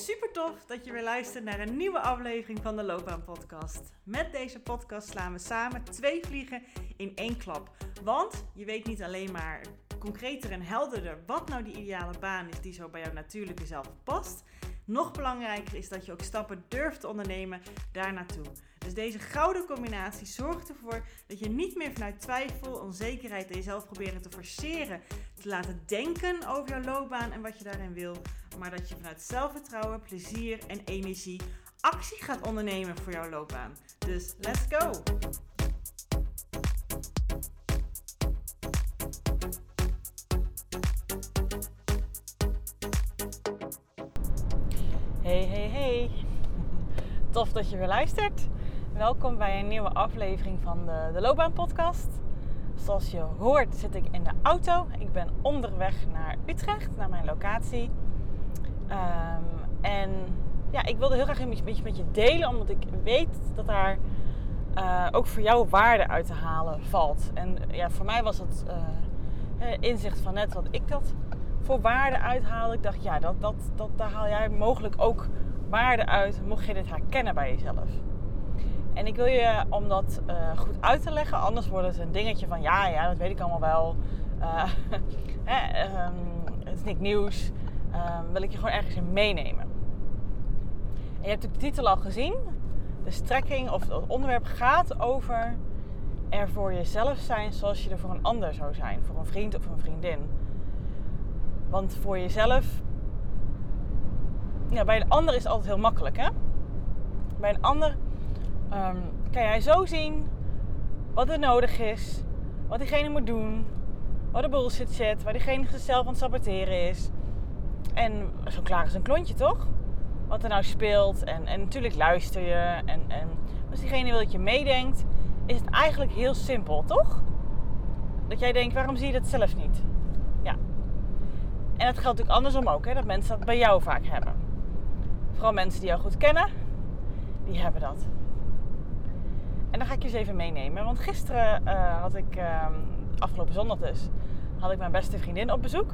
Super tof dat je weer luistert naar een nieuwe aflevering van de Loopbaan Podcast. Met deze podcast slaan we samen twee vliegen in één klap. Want je weet niet alleen maar concreter en helderder wat nou die ideale baan is die zo bij jouw natuurlijke zelf past. Nog belangrijker is dat je ook stappen durft te ondernemen daar naartoe. Dus deze gouden combinatie zorgt ervoor dat je niet meer vanuit twijfel, onzekerheid en jezelf proberen te forceren, te laten denken over jouw loopbaan en wat je daarin wil, maar dat je vanuit zelfvertrouwen, plezier en energie actie gaat ondernemen voor jouw loopbaan. Dus let's go! Hey, hey, hey. Tof dat je weer luistert. Welkom bij een nieuwe aflevering van de, de Loopbaan Podcast. Zoals je hoort zit ik in de auto. Ik ben onderweg naar Utrecht, naar mijn locatie. Ehm, en ja, ik wilde heel graag een beetje met je delen, omdat ik weet dat daar uh, ook voor jou waarde uit te halen valt. En ja, voor mij was het uh, inzicht van net wat ik dat voor waarde uithaalde. Ik dacht, ja, dat, dat, dat, daar haal jij mogelijk ook waarde uit, mocht je dit herkennen bij jezelf. En ik wil je, om dat uh, goed uit te leggen, anders wordt het een dingetje van ja, ja, dat weet ik allemaal wel. Um, het is niks nieuws. Um, wil ik je gewoon ergens in meenemen. En je hebt de titel al gezien. De strekking of het onderwerp gaat over er voor jezelf zijn zoals je er voor een ander zou zijn. Voor een vriend of een vriendin. Want voor jezelf, ja, bij een ander is het altijd heel makkelijk hè. Bij een ander um, kan jij zo zien wat er nodig is, wat diegene moet doen, wat de bullshit zit, waar diegene zichzelf aan het saboteren is. En zo klaar is een klontje toch? Wat er nou speelt. En, en natuurlijk luister je. En, en als diegene wil dat je meedenkt, is het eigenlijk heel simpel, toch? Dat jij denkt, waarom zie je dat zelf niet? Ja. En dat geldt natuurlijk andersom ook, hè? dat mensen dat bij jou vaak hebben. Vooral mensen die jou goed kennen, die hebben dat. En dan ga ik je eens even meenemen. Want gisteren uh, had ik, uh, afgelopen zondag dus, had ik mijn beste vriendin op bezoek.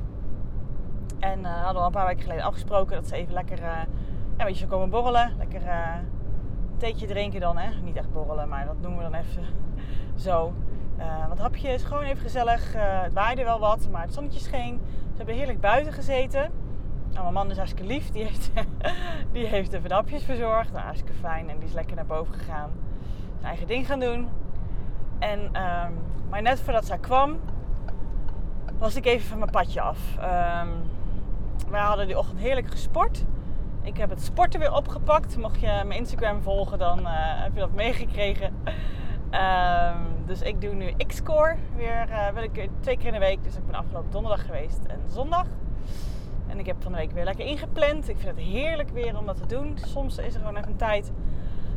En uh, hadden we al een paar weken geleden afgesproken dat ze even lekker uh, een beetje komen borrelen. Lekker een theetje drinken dan, hè. Niet echt borrelen, maar dat noemen we dan even zo. wat hapjes, gewoon even gezellig. het waaide wel wat, maar het zonnetje scheen. Ze hebben heerlijk buiten gezeten. Nou, mijn man is hartstikke lief. Die heeft, die heeft even de hapjes verzorgd. Nou, hartstikke fijn. En die is lekker naar boven gegaan zijn eigen ding gaan doen. En, um, maar net voordat zij kwam, was ik even van mijn padje af. Um, wij hadden die ochtend heerlijk gesport. Ik heb het sporten weer opgepakt. Mocht je mijn Instagram volgen, dan uh, heb je dat meegekregen. Um, dus ik doe nu X-Core weer uh, wil ik, twee keer in de week. Dus ik ben afgelopen donderdag geweest en zondag. En ik heb van de week weer lekker ingepland. Ik vind het heerlijk weer om dat te doen. Soms is er gewoon even een tijd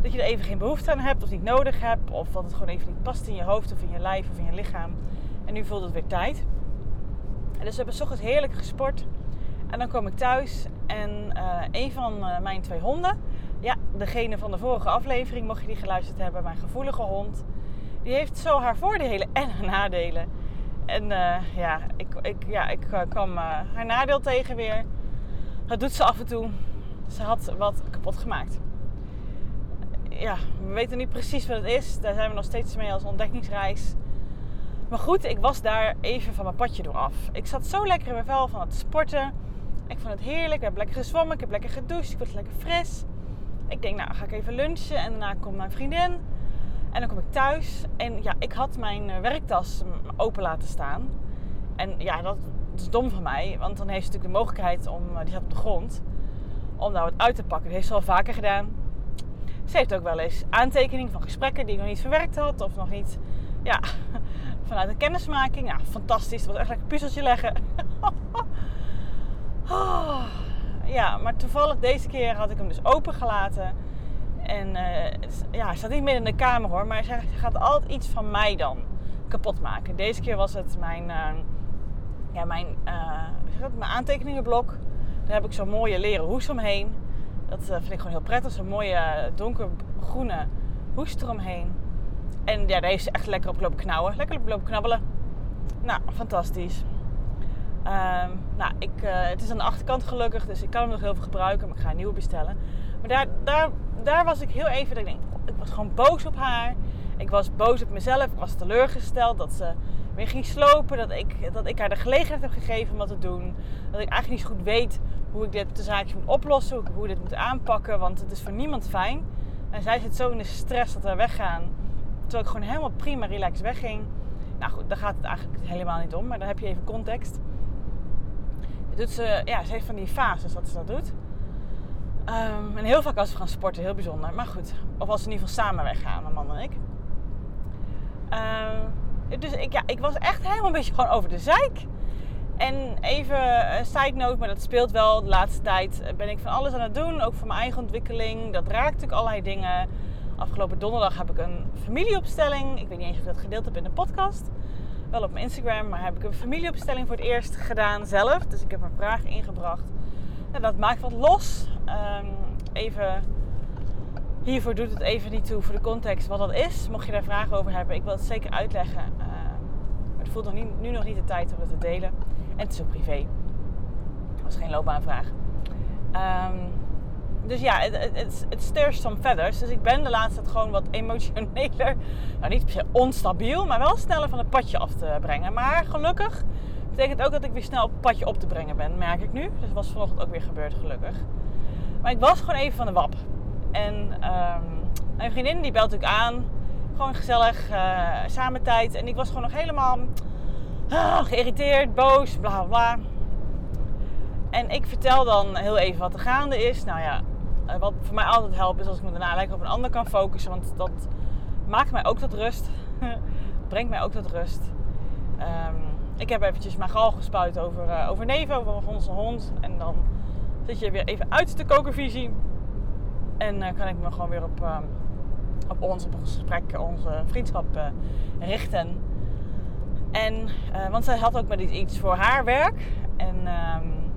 dat je er even geen behoefte aan hebt of niet nodig hebt. Of dat het gewoon even niet past in je hoofd of in je lijf of in je lichaam. En nu voelt het weer tijd. En dus we hebben s ochtends heerlijk gesport. En dan kom ik thuis en uh, een van uh, mijn twee honden, ja, degene van de vorige aflevering, mocht je die geluisterd hebben, mijn gevoelige hond, die heeft zo haar voordelen en haar nadelen. En uh, ja, ik, ik, ja, ik kwam haar nadeel tegen weer. Dat doet ze af en toe. Ze had wat kapot gemaakt ja, we weten niet precies wat het is. Daar zijn we nog steeds mee als ontdekkingsreis. Maar goed, ik was daar even van mijn padje door af. Ik zat zo lekker in mijn vel van het sporten. Ik vond het heerlijk. Ik heb lekker gezwommen. Ik heb lekker gedoucht. Ik was lekker fris. Ik denk, nou ga ik even lunchen. En daarna komt mijn vriendin. En dan kom ik thuis. En ja, ik had mijn eh, werktas open laten staan. En ja, dat, is dom van mij. Want dan heeft ze natuurlijk de mogelijkheid om, eh, die staat op de grond, om nou wat uit te pakken. Dat heeft ze al vaker gedaan. Ze heeft ook wel eens aantekeningen van gesprekken die ik nog niet verwerkt had. Of nog niet, ja, vanuit een kennismaking. Ja, fantastisch. Dat was echt een puzzeltje leggen. Oh, ja, maar toevallig deze keer had ik hem dus opengelaten. En uh, ja, hij staat niet midden in de kamer hoor. Maar hij gaat altijd iets van mij dan kapot maken. Deze keer was het mijn, uh, ja, mijn, uh, mijn aantekeningenblok. Daar heb ik zo'n mooie leren hoes omheen. Dat eh, vind ik gewoon heel prettig. Zo'n mooie eh, donkergroene hoest eromheen. En ja, daar heeft ze echt lekker op lopen knauwen. Lekker op lopen knabbelen. Nou, fantastisch. Ehm, nou, ik, het is aan de achterkant gelukkig, dus ik kan hem nog heel veel gebruiken, maar ik ga een nieuwe bestellen. Maar daar, daar, daar was ik heel even, ik, ik was gewoon boos op haar. Ik was boos op mezelf, ik was teleurgesteld dat ze weer ging slopen. Dat ik, dat ik haar de gelegenheid heb gegeven om dat te doen. Dat ik eigenlijk niet zo goed weet hoe ik dit de zaakje moet oplossen, hoe ik, hoe dit moet aanpakken. Want het is voor niemand fijn. En zij zit zo in de stress dat we weggaan. Terwijl ik gewoon helemaal prima relaxed wegging. Nou goed, daar gaat het eigenlijk helemaal niet om. Maar dan heb je even context. Doet ze, ja, ze heeft van die fases dat ze dat doet. Ehm, en heel vaak als we gaan sporten, heel bijzonder. Maar goed, of als we in ieder geval samen weggaan, mijn man en ik. Uh, dus ik, ja, ik was echt helemaal een beetje gewoon over de zeik. En even een side note, maar dat speelt wel. De laatste tijd ben ik van alles aan het doen, ook voor mijn eigen ontwikkeling. Dat raakt natuurlijk allerlei dingen. Afgelopen donderdag heb ik een familieopstelling. Ik weet niet eens of ik dat gedeeld heb in de podcast. Wel op mijn Instagram, maar heb ik een familieopstelling voor het eerst gedaan zelf. Dus ik heb een vraag ingebracht. En dat maakt wat los. Um, even Hiervoor doet het even niet toe voor de context wat dat is. Mocht je daar vragen over hebben, ik wil het zeker uitleggen. Uh, maar het voelt nog niet, nu nog niet de tijd om het te delen. En het is ook privé. Dat was geen loopbaanvraag. Um, dus ja, het, stirs some feathers. Dus ik ben de laatste tijd gewoon wat emotioneler. Nou, niet per onstabiel, maar wel sneller van het padje af te brengen. Maar gelukkig betekent ook dat ik weer snel op het padje op te brengen ben, merk ik nu. Dus dat was vanochtend ook weer gebeurd, gelukkig. Maar ik was gewoon even van de wap. En um, mijn vriendin die belt natuurlijk aan. Gewoon gezellig, uh, samen tijd. En ik was gewoon nog helemaal uh, geïrriteerd, boos, bla bla bla. En ik vertel dan heel even wat er gaande is. Nou ja, eh, wat voor mij altijd helpt is als ik me daarna lekker op een ander kan focussen. Want dat maakt mij ook tot rust. Brengt mij ook tot rust. Um, ik heb eventjes mijn gal gespuit over, uh, over Neven, over onze hond. En dan zit je weer even uit de kokervisie. En uh, kan ik me gewoon weer op, uh, op ons, op ons gesprek, onze vriendschap richten. En, want zij had ook met iets voor haar werk. En um,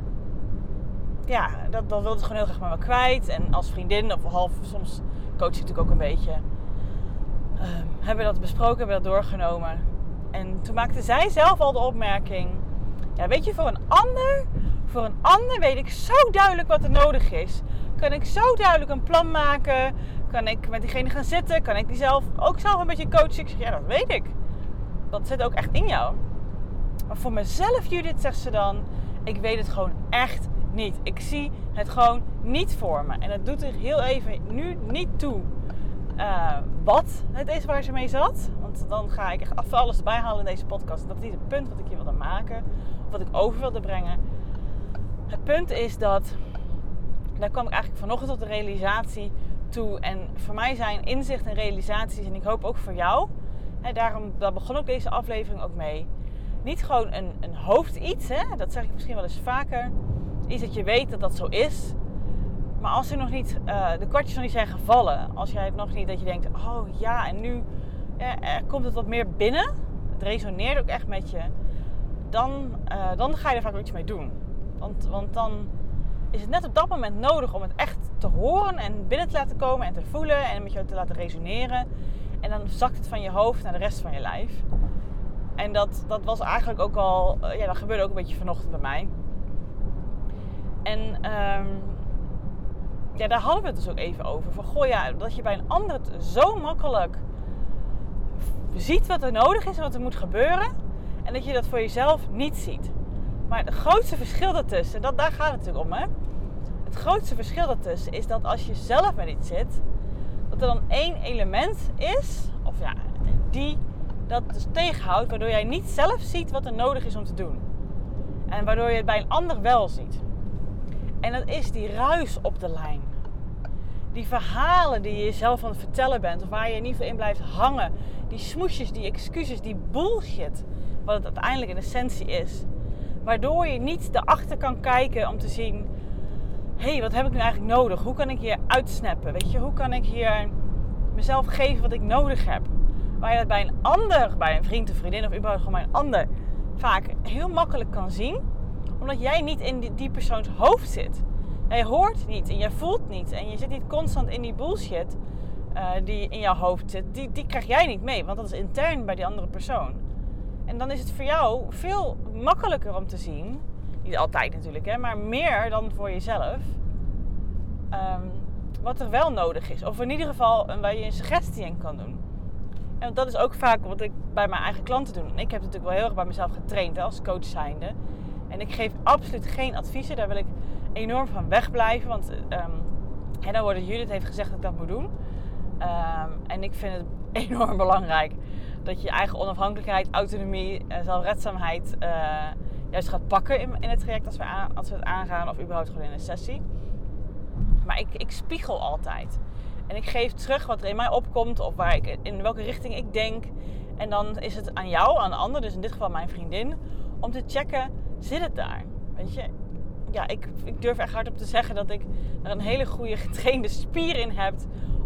ja, dat, dat wilde ze gewoon heel graag met me kwijt. En als vriendin, of half, soms coach ik natuurlijk ook een beetje. Ehm, hebben we dat besproken, hebben we dat doorgenomen. En toen maakte zij zelf al de opmerking. Ja, weet je, voor een ander, voor een ander weet ik zo duidelijk wat er nodig is kan ik zo duidelijk een plan maken. Kan ik met diegene gaan zitten. Kan ik die zelf ook zelf een beetje coachen. Ik zeg, ja, dat weet ik. Dat zit ook echt in jou. Maar voor mezelf, Judith, zegt ze dan... Ik weet het gewoon echt niet. Ik zie het gewoon niet voor me. En het doet er heel even nu niet toe uh, wat het is waar ze mee zat. Want dan ga ik echt alles erbij halen in deze podcast. Dat is niet het punt wat ik hier wilde maken. Of wat ik over wilde brengen. Het punt is dat daar kwam ik eigenlijk vanochtend tot de realisatie toe. En voor mij zijn inzicht en realisaties, en ik hoop ook voor jou, daarom daar begon ik deze aflevering ook mee. Niet gewoon een, een hoofd iets, hè, dat zeg ik misschien wel eens vaker. Iets dat je weet dat dat zo is. Maar als er nog niet, uh, de kwartjes nog niet zijn gevallen, als jij het nog niet, dat je denkt, oh ja, en nu komt het wat meer binnen. Het resoneert ook echt met je. Dan, uh, dan ga je er vaak iets mee doen. Want, want dan is het net op dat moment nodig om het echt te horen en binnen te laten komen en te voelen en met jou te laten resoneren. En dan zakt het van je hoofd naar de rest van je lijf. En dat, dat was eigenlijk ook al, eh, ja, dat gebeurde ook een beetje vanochtend bij mij. En um, ja, daar hadden we het dus ook even over. Van goh, ja, dat je bij een ander zo makkelijk ziet wat er nodig is en wat er moet gebeuren. En dat je dat voor jezelf niet ziet. Maar het grootste verschil daartussen, dat, daar gaat het natuurlijk om, hè? Het grootste verschil daartussen is dat als je zelf met iets zit, dat er dan één element is, of ja, die dat dus tegenhoudt, waardoor jij niet zelf ziet wat er nodig is om te doen. En waardoor je het bij een ander wel ziet. En dat is die ruis op de lijn. Die verhalen die je jezelf aan het vertellen bent, of waar je in ieder geval in blijft hangen. Die smoesjes, die excuses, die bullshit. Wat het uiteindelijk in essentie is. Waardoor je niet erachter kan kijken om te zien: hé, hey, wat heb ik nu eigenlijk nodig? Hoe kan ik hier uitsnappen? Weet je, hoe kan ik hier mezelf geven wat ik nodig heb? Waar je dat bij een ander, bij een vriend of vriendin of überhaupt gewoon bij een ander, vaak heel makkelijk kan zien, omdat jij niet in die, persoons hoofd zit. Jij hoort niet en jij voelt niet en je zit niet constant in die bullshit uh, die in jouw hoofd zit. Die, die krijg jij niet mee, want dat is intern bij die andere persoon. En dan is het voor jou veel makkelijker om te zien. Niet altijd natuurlijk, hè, maar meer dan voor jezelf. ehm, wat er wel nodig is. Of in ieder geval waar je een suggestie in kan doen. En dat is ook vaak wat ik bij mijn eigen klanten doe. En ik heb natuurlijk wel heel erg bij mezelf getraind als coach zijnde. En ik geef absoluut geen adviezen. Daar wil ik enorm van wegblijven. Want ehm en dan wordt Judith heeft gezegd dat ik dat moet doen. Ehm, en ik vind het enorm belangrijk dat je je eigen onafhankelijkheid, autonomie, eh, zelfredzaamheid eh, juist gaat pakken in, in het traject als we, aan- als we het aangaan of überhaupt gewoon in een sessie. Maar ik, ik spiegel altijd. En ik geef terug wat er in mij opkomt of waar ik, in welke richting ik denk. En dan is het aan jou, aan de ander, dus in dit geval mijn vriendin, om te checken, zit het daar? Weet je, ja, ik, ik durf echt hardop te zeggen dat ik er een hele goede getrainde spier in heb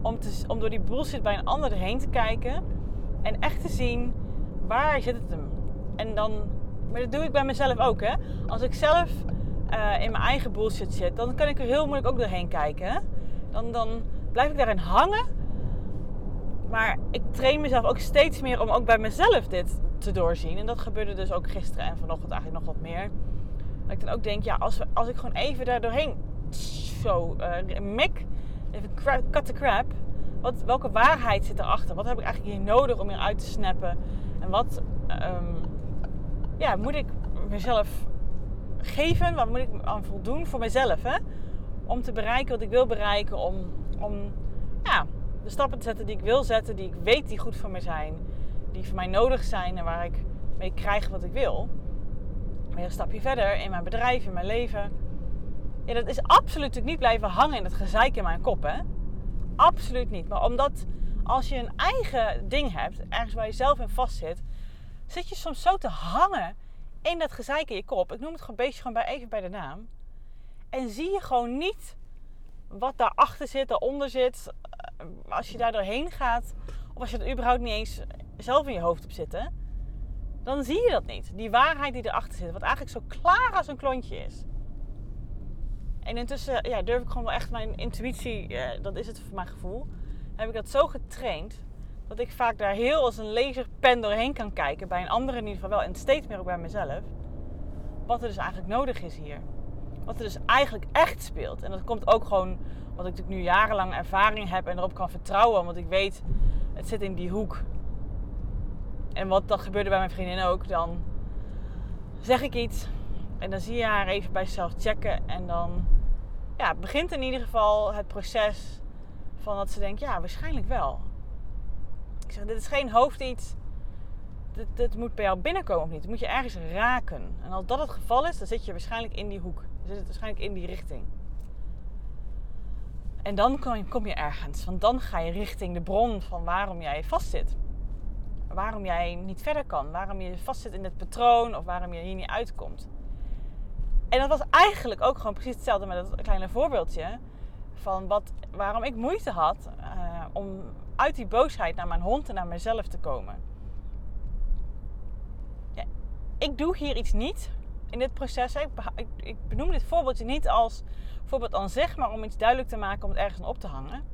om, te, om door die bullshit bij een ander heen te kijken en echt te zien waar zit het hem. En dan, maar dat doe ik bij mezelf ook, hè. Als ik zelf eh, in mijn eigen bullshit zit, dan kan ik er heel moeilijk ook doorheen kijken. Dan, dan blijf ik daarin hangen. Maar ik train mezelf ook steeds meer om ook bij mezelf dit te doorzien. En dat gebeurde dus ook gisteren en vanochtend eigenlijk nog wat meer. Dat ik dan ook denk, ja, als, we, als ik gewoon even daar doorheen zo eh mik, even cut the crap. Wat, welke waarheid zit erachter? Wat heb ik eigenlijk hier nodig om hier uit te snappen? En wat ehm, ja, moet ik mezelf geven? Wat moet ik aan voldoen voor mezelf? Hè? Om te bereiken wat ik wil bereiken. Om, om ja, de stappen te zetten die ik wil zetten. Die ik weet die goed voor me zijn. Die voor mij nodig zijn en waar ik mee krijg wat ik wil. Weer een stapje verder in mijn bedrijf, in mijn leven. Ja, dat is absoluut niet blijven hangen in het gezeik in mijn kop. Hè? Absoluut niet. Maar omdat als je een eigen ding hebt, ergens waar je zelf in vast zit, zit je soms zo te hangen in dat gezeik in je kop. Ik noem het gewoon beetje gewoon bij, even bij de naam. En zie je gewoon niet wat daarachter zit, daaronder zit. eh, Als je daar doorheen gaat, of als je er überhaupt niet eens zelf in je hoofd hebt zitten, dan zie je dat niet. Die waarheid die erachter zit, wat eigenlijk zo klaar als een klontje is. En intussen ja, durf ik gewoon wel echt mijn intuïtie, eh, dat is het voor mijn gevoel, heb ik dat zo getraind dat ik vaak daar heel als een laserpen doorheen kan kijken. Bij een andere in ieder geval wel. En steeds meer ook bij mezelf. Wat er dus eigenlijk nodig is hier. Wat er dus eigenlijk echt speelt. En dat komt ook gewoon omdat ik natuurlijk nu jarenlang ervaring heb en erop kan vertrouwen. Want ik weet, het zit in die hoek. En wat dat gebeurde bij mijn vriendin ook. Dan zeg ik iets. En dan zie je haar even bij zichzelf checken. En dan ja, begint in ieder geval het proces van dat ze denkt, ja, waarschijnlijk wel. Ik zeg, dit is geen hoofdiets. Dit, dit moet bij jou binnenkomen of niet. Het moet je ergens raken. En als dat het geval is, dan zit je waarschijnlijk in die hoek. Dan zit het waarschijnlijk in die richting. En dan kom je, ergens. Want dan ga je richting de bron van waarom jij vastzit. Waarom jij niet verder kan. Waarom je vastzit in het patroon. Of waarom je hier niet uitkomt. En dat was eigenlijk ook gewoon precies hetzelfde met dat kleine voorbeeldje. Van wat, waarom ik moeite had eh, om uit die boosheid naar mijn hond en naar mezelf te komen. Ik doe hier iets niet in dit proces. Ik, ik, ik benoem dit voorbeeldje niet als voorbeeld aan zich, maar om iets duidelijk te maken om het ergens op te hangen.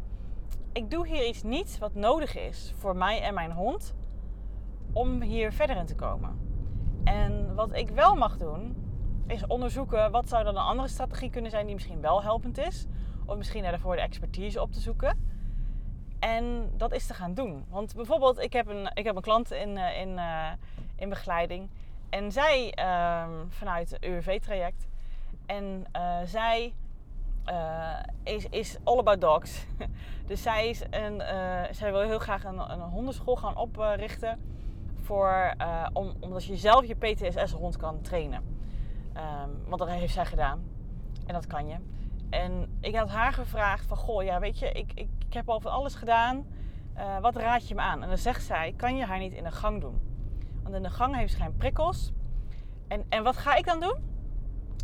Ik doe hier iets niet wat nodig is voor mij en mijn hond om hier verder in te komen. En wat ik wel mag doen, is onderzoeken wat zou dan een andere strategie kunnen zijn die misschien wel helpend is. Of misschien daarvoor de expertise op te zoeken. En dat is te gaan doen. Want bijvoorbeeld, ik heb een, ik heb een klant in, eh, in, eh, in begeleiding. En zij, ehm, vanuit het UWV-traject. En eh, zij eh, is, is all about dogs. dus zij, is een, eh, zij wil heel graag een, een hondenschool gaan oprichten. Voor, om, omdat je zelf je PTSS-hond kan trainen. Ehm, want dat heeft zij gedaan. En dat kan je. En ik had haar gevraagd van, goh, ja, weet je, ik, ik, heb al van alles gedaan. Wat raad je me aan? En dan zegt zij, kan je haar niet in de gang doen? Want in de gang heeft ze geen prikkels. En, en wat ga ik dan doen?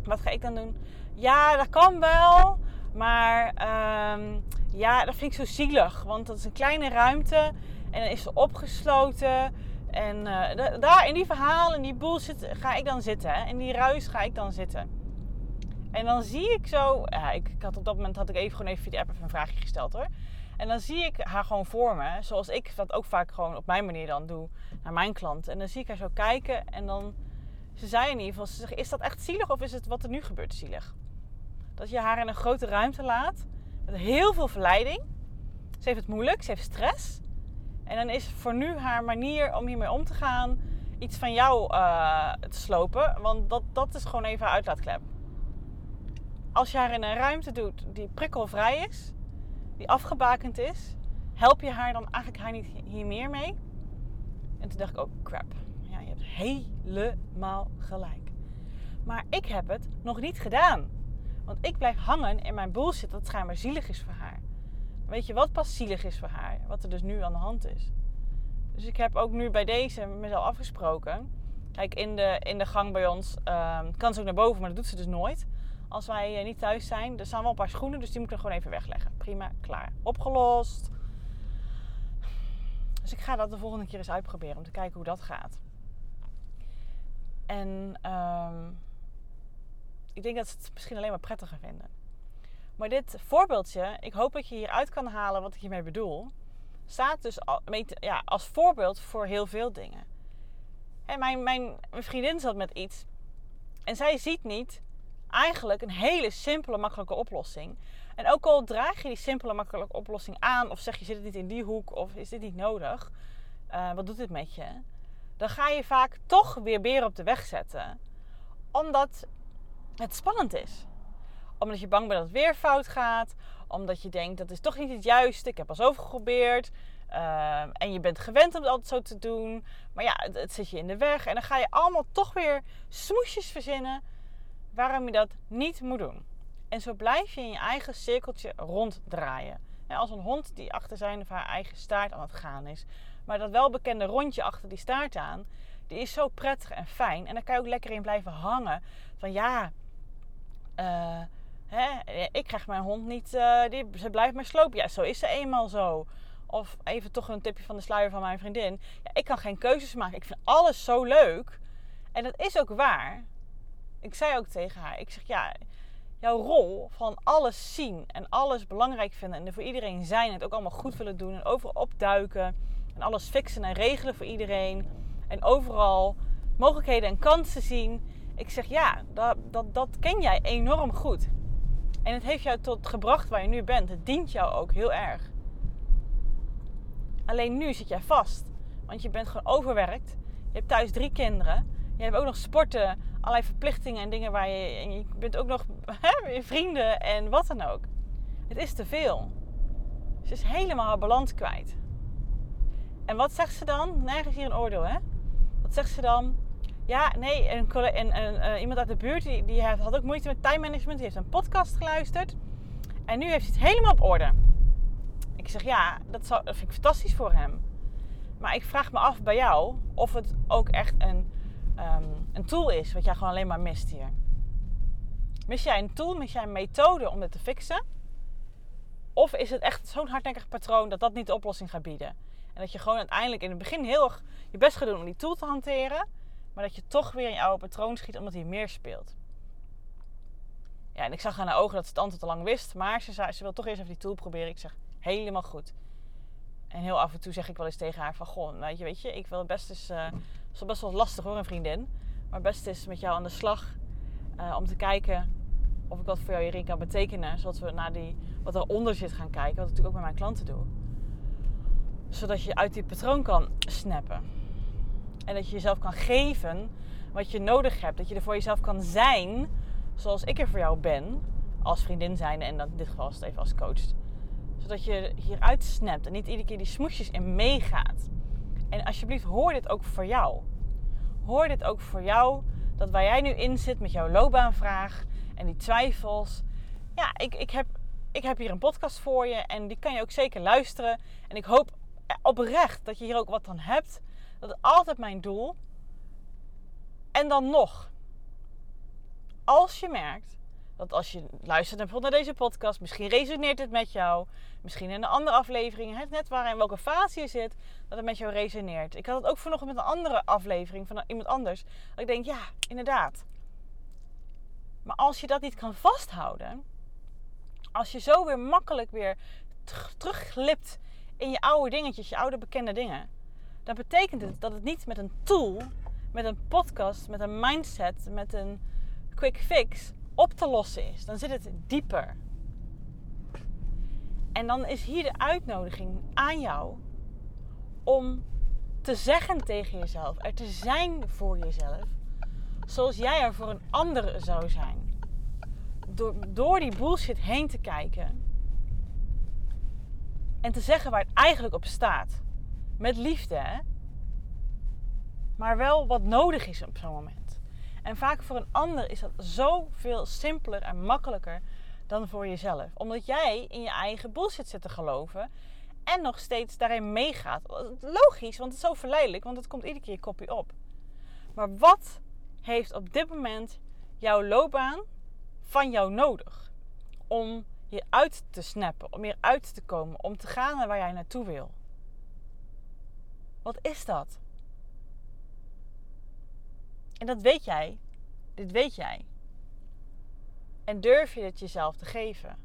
Wat ga ik dan doen? Ja, dat kan wel. Maar ehm, ja, dat vind ik zo zielig. Want dat is een kleine ruimte. En dan is ze opgesloten. En eh, da- daar in die verhalen, in die bullshit ga ik dan zitten. Hè? In die ruis ga ik dan zitten. En dan zie ik zo... Ja, ik, ik had op dat moment had ik even gewoon even via de app even een vraagje gesteld hoor. En dan zie ik haar gewoon voor me, zoals ik dat ook vaak gewoon op mijn manier dan doe naar mijn klant. En dan zie ik haar zo kijken en dan, ze zei in ieder geval, ze zegt, is dat echt zielig of is het wat er nu gebeurt zielig? Dat je haar in een grote ruimte laat, met heel veel verleiding. Ze heeft het moeilijk, ze heeft stress. En dan is voor nu haar manier om hiermee om te gaan iets van jou uh, te slopen. Want dat, dat is gewoon even een uitlaatklep. Als je haar in een ruimte doet die prikkelvrij is, die afgebakend is, help je haar dan eigenlijk haar niet hier meer mee? En toen dacht ik ook, crap. Ja, je hebt helemaal gelijk. Maar ik heb het nog niet gedaan. Want ik blijf hangen in mijn bullshit dat het schijnbaar zielig is voor haar. Weet je wat pas zielig is voor haar? Wat er dus nu aan de hand is. Dus ik heb ook nu bij deze mezelf afgesproken. Kijk, in de, in de gang bij ons um, kan ze ook naar boven, maar dat doet ze dus nooit. Als wij eh, niet thuis zijn. Er staan wel een paar schoenen, dus die moet ik gewoon even wegleggen. Prima, klaar. Opgelost. Dus ik ga dat de volgende keer eens uitproberen om te kijken hoe dat gaat. En um, ik denk dat ze het misschien alleen maar prettiger vinden. Maar dit voorbeeldje, ik hoop dat je hieruit kan halen wat ik hiermee bedoel, staat dus ja, als voorbeeld voor heel veel dingen. En mijn, mijn vriendin zat met iets en zij ziet niet eigenlijk een hele simpele, makkelijke oplossing. En ook al draag je die simpele, makkelijke oplossing aan, of zeg je zit het niet in die hoek, of is dit niet nodig, uh, wat doet dit met je? Dan ga je vaak toch weer beren op de weg zetten, omdat het spannend is. Omdat je bang bent dat het weer fout gaat, omdat je denkt dat is toch niet het juiste, ik heb al zoveel geprobeerd. Uh, en je bent gewend om het altijd zo te doen. Maar ja, het, zit je in de weg. En dan ga je allemaal toch weer smoesjes verzinnen waarom je dat niet moet doen. En zo blijf je in je eigen cirkeltje ronddraaien. als een hond die achter zijn of haar eigen staart aan het gaan is. Maar dat welbekende rondje achter die staart aan, die is zo prettig en fijn. En daar kan je ook lekker in blijven hangen. Van ja, uh, hè, ik krijg mijn hond niet, die, ze blijft maar slopen. Ja, zo is ze eenmaal zo. Of even toch een tipje van de sluier van mijn vriendin. Ja, ik kan geen keuzes maken. Ik vind alles zo leuk. En dat is ook waar ik zei ook tegen haar, ik zeg ja, jouw rol van alles zien en alles belangrijk vinden en er voor iedereen zijn en het ook allemaal goed willen doen en overal opduiken en alles fixen en regelen voor iedereen en overal mogelijkheden en kansen zien. Ik zeg ja, dat, dat, dat ken jij enorm goed. En het heeft jou tot gebracht waar je nu bent. Het dient jou ook heel erg. Alleen nu zit jij vast. Want je bent gewoon overwerkt. Je hebt thuis drie kinderen. Je hebt ook nog sporten, allerlei verplichtingen en dingen waar je. En je bent ook nog hè, vrienden en wat dan ook. Het is te veel. Ze is helemaal haar balans kwijt. En wat zegt ze dan? Nergens hier een oordeel, hè? Wat zegt ze dan? Ja, nee, een, een, uh, iemand uit de buurt die, die had ook moeite met time management. Die heeft een podcast geluisterd. En nu heeft hij het helemaal op orde. Ik zeg ja, dat, dat vind ik fantastisch voor hem. Maar ik vraag me af bij jou of het ook echt een Ehm, een tool is wat jij gewoon alleen maar mist hier. Mis jij een tool, mis jij een methode om dit te fixen? Of is het echt zo'n hardnekkig patroon dat dat niet de oplossing gaat bieden? En dat je gewoon uiteindelijk in het begin heel erg je best gaat doen om die tool te hanteren, maar dat je toch weer in je oude patroon schiet omdat hij meer speelt. Ja, en ik zag aan haar ogen dat ze het antwoord al lang wist, maar ze zei ze wil toch eerst even die tool proberen. Ik zeg helemaal goed. En heel af en toe zeg ik wel eens tegen haar van... Goh, weet je, weet je ik wil best eens... Uh, is best wel lastig hoor, een vriendin. Maar best eens met jou aan de slag. Uh, om te kijken of ik wat voor jou hierin kan betekenen. Zodat we naar die, wat eronder zit gaan kijken. Wat ik natuurlijk ook met mijn klanten doe. Zodat je uit die patroon kan snappen. En dat je jezelf kan geven wat je nodig hebt. Dat je er voor jezelf kan zijn zoals ik er voor jou ben. Als vriendin zijn en dan in dit geval even als coach zodat je hieruit snapt en niet iedere keer die smoesjes in meegaat. En alsjeblieft, hoor dit ook voor jou. Hoor dit ook voor jou, dat waar jij nu in zit met jouw loopbaanvraag en die twijfels. Ja, ik, ik, heb, ik heb hier een podcast voor je en die kan je ook zeker luisteren. En ik hoop oprecht dat je hier ook wat van hebt. Dat is altijd mijn doel. En dan nog, als je merkt dat als je luistert naar deze podcast, misschien resoneert het met jou. Misschien in een andere aflevering, net waar in welke fase je zit, dat het met jou resoneert. Ik had het ook vanochtend met een andere aflevering van iemand anders. Dat ik denk, ja, inderdaad. Maar als je dat niet kan vasthouden, als je zo weer makkelijk weer terugglipt in je oude dingetjes, je oude bekende dingen, dan betekent het dat het niet met een tool, met een podcast, met een mindset, met een quick fix op te lossen is. Dan zit het dieper. En dan is hier de uitnodiging aan jou om te zeggen tegen jezelf, er te zijn voor jezelf, zoals jij er voor een ander zou zijn. Door, door die bullshit heen te kijken en te zeggen waar het eigenlijk op staat. Met liefde, hè? Maar wel wat nodig is op zo'n moment. En vaak voor een ander is dat zoveel simpeler en makkelijker dan voor jezelf. Omdat jij in je eigen bullshit zit te geloven. En nog steeds daarin meegaat. Logisch, want het is zo verleidelijk. Want het komt iedere keer je kopje op. Maar wat heeft op dit moment jouw loopbaan van jou nodig? Om je uit te snappen, om hier uit te komen, om te gaan naar waar jij naartoe wil. Wat is dat? En dat weet jij. Dit weet jij. En durf je het jezelf te geven?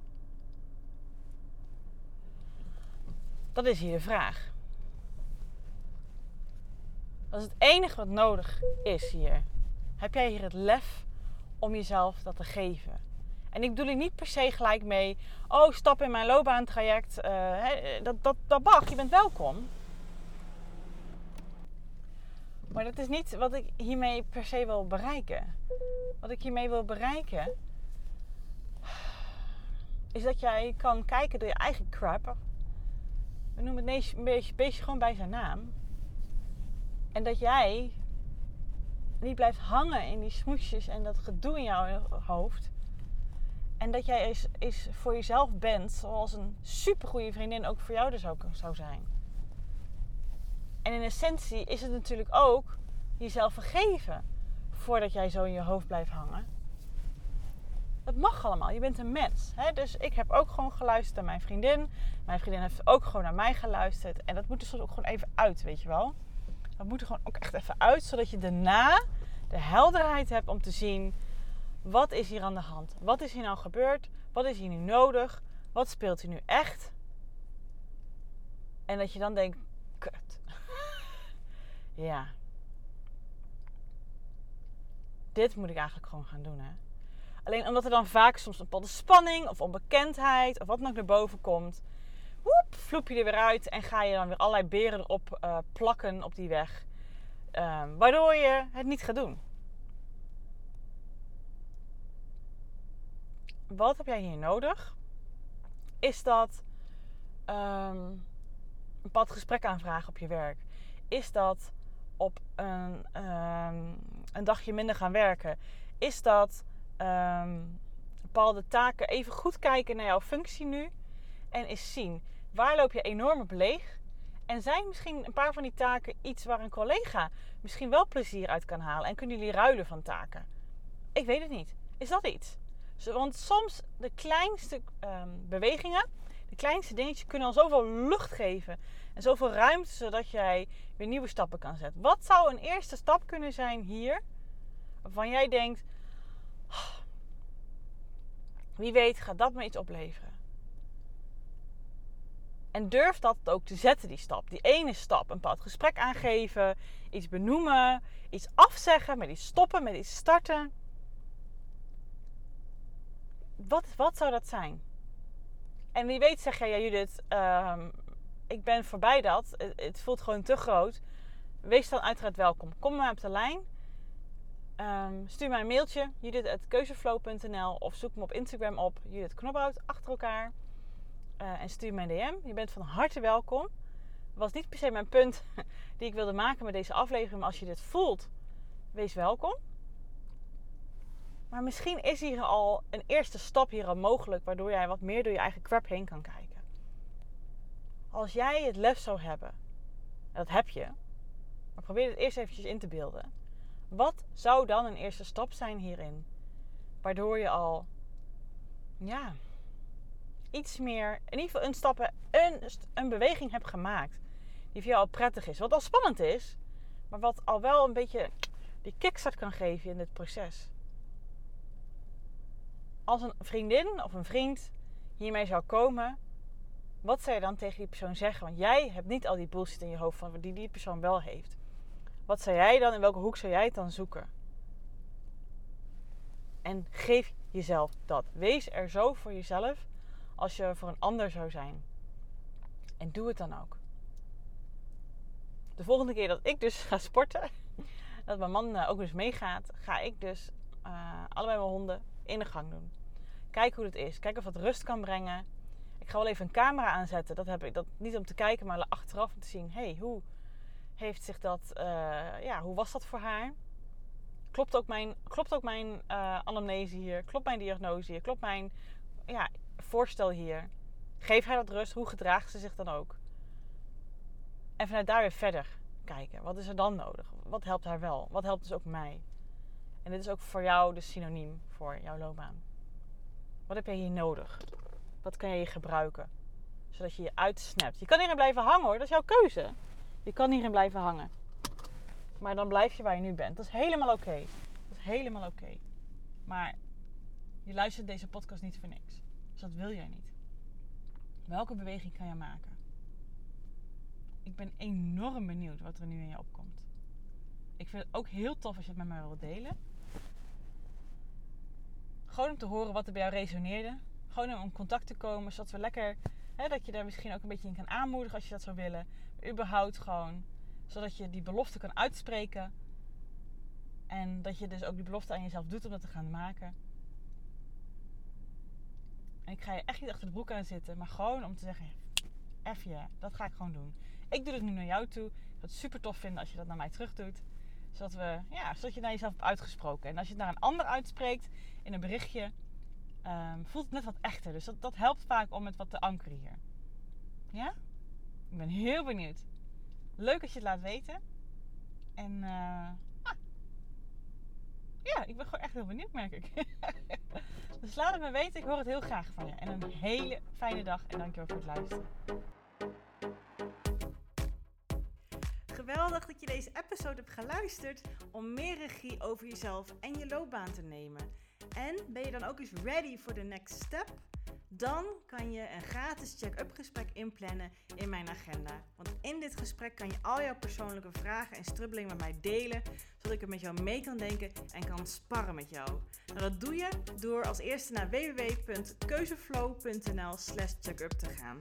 Dat is hier de vraag. Dat is het enige wat nodig is hier. Heb jij hier het lef om jezelf dat te geven? En ik bedoel er niet per se gelijk mee, oh, stap in mijn loopbaantraject. Uh, dat, dat, dat mag, je bent welkom. Maar dat is niet wat ik hiermee per se wil bereiken. Wat ik hiermee wil bereiken is dat jij kan kijken door je eigen crap. We noemen het een beetje, beetje gewoon bij zijn naam. En dat jij niet blijft hangen in die smoesjes en dat gedoe in jouw hoofd. En dat jij eens, eens voor jezelf bent, zoals een supergoeie vriendin ook voor jou dus ook zou zijn. En in essentie is het natuurlijk ook jezelf vergeven voordat jij zo in je hoofd blijft hangen. Dat mag allemaal. Je bent een mens. Hè? Dus ik heb ook gewoon geluisterd naar mijn vriendin. Mijn vriendin heeft ook gewoon naar mij geluisterd. En dat moet er ook gewoon even uit, weet je wel. Dat moet er gewoon ook echt even uit, zodat je daarna de helderheid hebt om te zien wat is hier aan de hand? Wat is hier nou gebeurd? Wat is hier nu nodig? Wat speelt hier nu echt? En dat je dan denkt, kut. Ja. Dit moet ik eigenlijk gewoon gaan doen, hè. Alleen omdat er dan vaak soms een bepaalde spanning of onbekendheid of wat dan ook naar boven komt. Woep, vloep je er weer uit en ga je dan weer allerlei beren erop uh, plakken op die weg. Uh, waardoor je het niet gaat doen. wat heb jij hier nodig? Is dat um, een pad gesprek aanvragen op je werk? Is dat op een, um, een dagje minder gaan werken? Is dat um, bepaalde taken even goed kijken naar jouw functie nu en eens zien waar loop je enorm op leeg? En zijn misschien een paar van die taken iets waar een collega misschien wel plezier uit kan halen en kunnen jullie ruilen van taken? Ik weet het niet. Is dat iets? Want soms de kleinste ehm, bewegingen, kleinste dingetjes kunnen al zoveel lucht geven. En zoveel ruimte zodat jij weer nieuwe stappen kan zetten. Wat zou een eerste stap kunnen zijn hier? Waarvan jij denkt, ah, wie weet gaat dat me iets opleveren. En durf dat ook te zetten, die stap. Die ene stap. Een bepaald gesprek aangeven. Iets benoemen. Iets afzeggen. Met iets stoppen. Met iets starten wat, wat zou dat zijn? En wie weet zeg jij, Judith, um, ik ben voorbij dat. Het, voelt gewoon te groot. Wees dan uiteraard welkom. Kom maar op de lijn. Um, stuur mij een mailtje, judith.keuzeflow.nl of zoek me op Instagram op, Judith Knophout, achter elkaar. Uh, en stuur mij een DM. Je bent van harte welkom. Was niet per se mijn punt die ik wilde maken met deze aflevering. Maar als je dit voelt, wees welkom. Maar misschien is hier al een eerste stap hier al mogelijk, waardoor jij wat meer door je eigen crap heen kan kijken. Als jij het lef zou hebben, en dat heb je, maar probeer het eerst eventjes in te beelden. Wat zou dan een eerste stap zijn hierin? Waardoor je al, ja, iets meer, in ieder geval een stap, een, een beweging hebt gemaakt. Die voor jou al prettig is. Wat al spannend is, maar wat al wel een beetje die kickstart kan geven in dit proces als een vriendin of een vriend hiermee zou komen, Wat zou je dan tegen die persoon zeggen? Want jij hebt niet al die bullshit in je hoofd van die die persoon wel heeft. Wat zou jij dan, in welke hoek zou jij het dan zoeken? En geef jezelf dat. Wees er zo voor jezelf als je voor een ander zou zijn. En doe het dan ook. De volgende keer dat ik dus ga sporten, dat mijn man eh, ook dus meegaat, ga ik dus uh, allebei mijn honden in de gang doen. Kijk hoe het is. Kijk of het rust kan brengen. Ik ga wel even een camera aanzetten. Dat heb ik dat niet om te kijken, maar achteraf om te zien. hey, hoe heeft zich dat. Uh, ja, hoe was dat voor haar? Klopt ook mijn, klopt ook mijn uh, anamnese hier? Klopt mijn diagnose hier? Klopt mijn ja, voorstel hier? Geef haar dat rust? Hoe gedraagt ze zich dan ook? En vanuit daar weer verder kijken. Wat is er dan nodig? Wat helpt haar wel? Wat helpt dus ook mij? En dit is ook voor jou de synoniem voor jouw loopbaan. Wat heb jij hier nodig? Wat kan je hier gebruiken? Zodat je je uitsnapt. Je kan hierin blijven hangen hoor, dat is jouw keuze. Je kan hierin blijven hangen. Maar dan blijf je waar je nu bent. Dat is helemaal oké. Dat is helemaal oké. Maar je luistert deze podcast niet voor niks. Dus dat wil jij niet. Welke beweging kan je maken? Ik ben enorm benieuwd wat er nu in je opkomt. Ik vind het ook heel tof als je het met mij wilt delen. Gewoon om te horen wat er bij jou resoneerde. Gewoon om in contact te komen, zodat we lekker, hè, dat je daar misschien ook een beetje in kan aanmoedigen als je dat zou willen. Maar überhaupt gewoon, zodat je die belofte kan uitspreken. En dat je dus ook die belofte aan jezelf doet om dat te gaan maken. En ik ga je echt niet achter de broek aan zitten, maar gewoon om te zeggen: F je, dat ga ik gewoon doen. Ik doe het nu naar jou toe. Ik zou het super tof vinden als je dat naar mij terug doet. Zodat, we, ja, zodat je naar jezelf hebt uitgesproken. En als je het naar een ander uitspreekt in een berichtje, um, voelt het net wat echter. Dus dat, dat helpt vaak om het wat te ankeren hier. Ja? Ik ben heel benieuwd. Leuk als je het laat weten. En uh, ja, ik ben gewoon echt heel benieuwd, merk ik. dus laat het me weten. Ik hoor het heel graag van je. En een hele fijne dag. En dankjewel voor het luisteren. Geweldig dat je deze episode hebt geluisterd om meer regie over jezelf en je loopbaan te nemen. En ben je dan ook eens ready for the next step? Dan kan je een gratis check-up gesprek inplannen in mijn agenda. Want in dit gesprek kan je al jouw persoonlijke vragen en strubbelingen met mij delen, zodat ik er met jou mee kan denken en kan sparren met jou. Nou, dat doe je door als eerste naar www.keuzeflow.nl/slash checkup te gaan.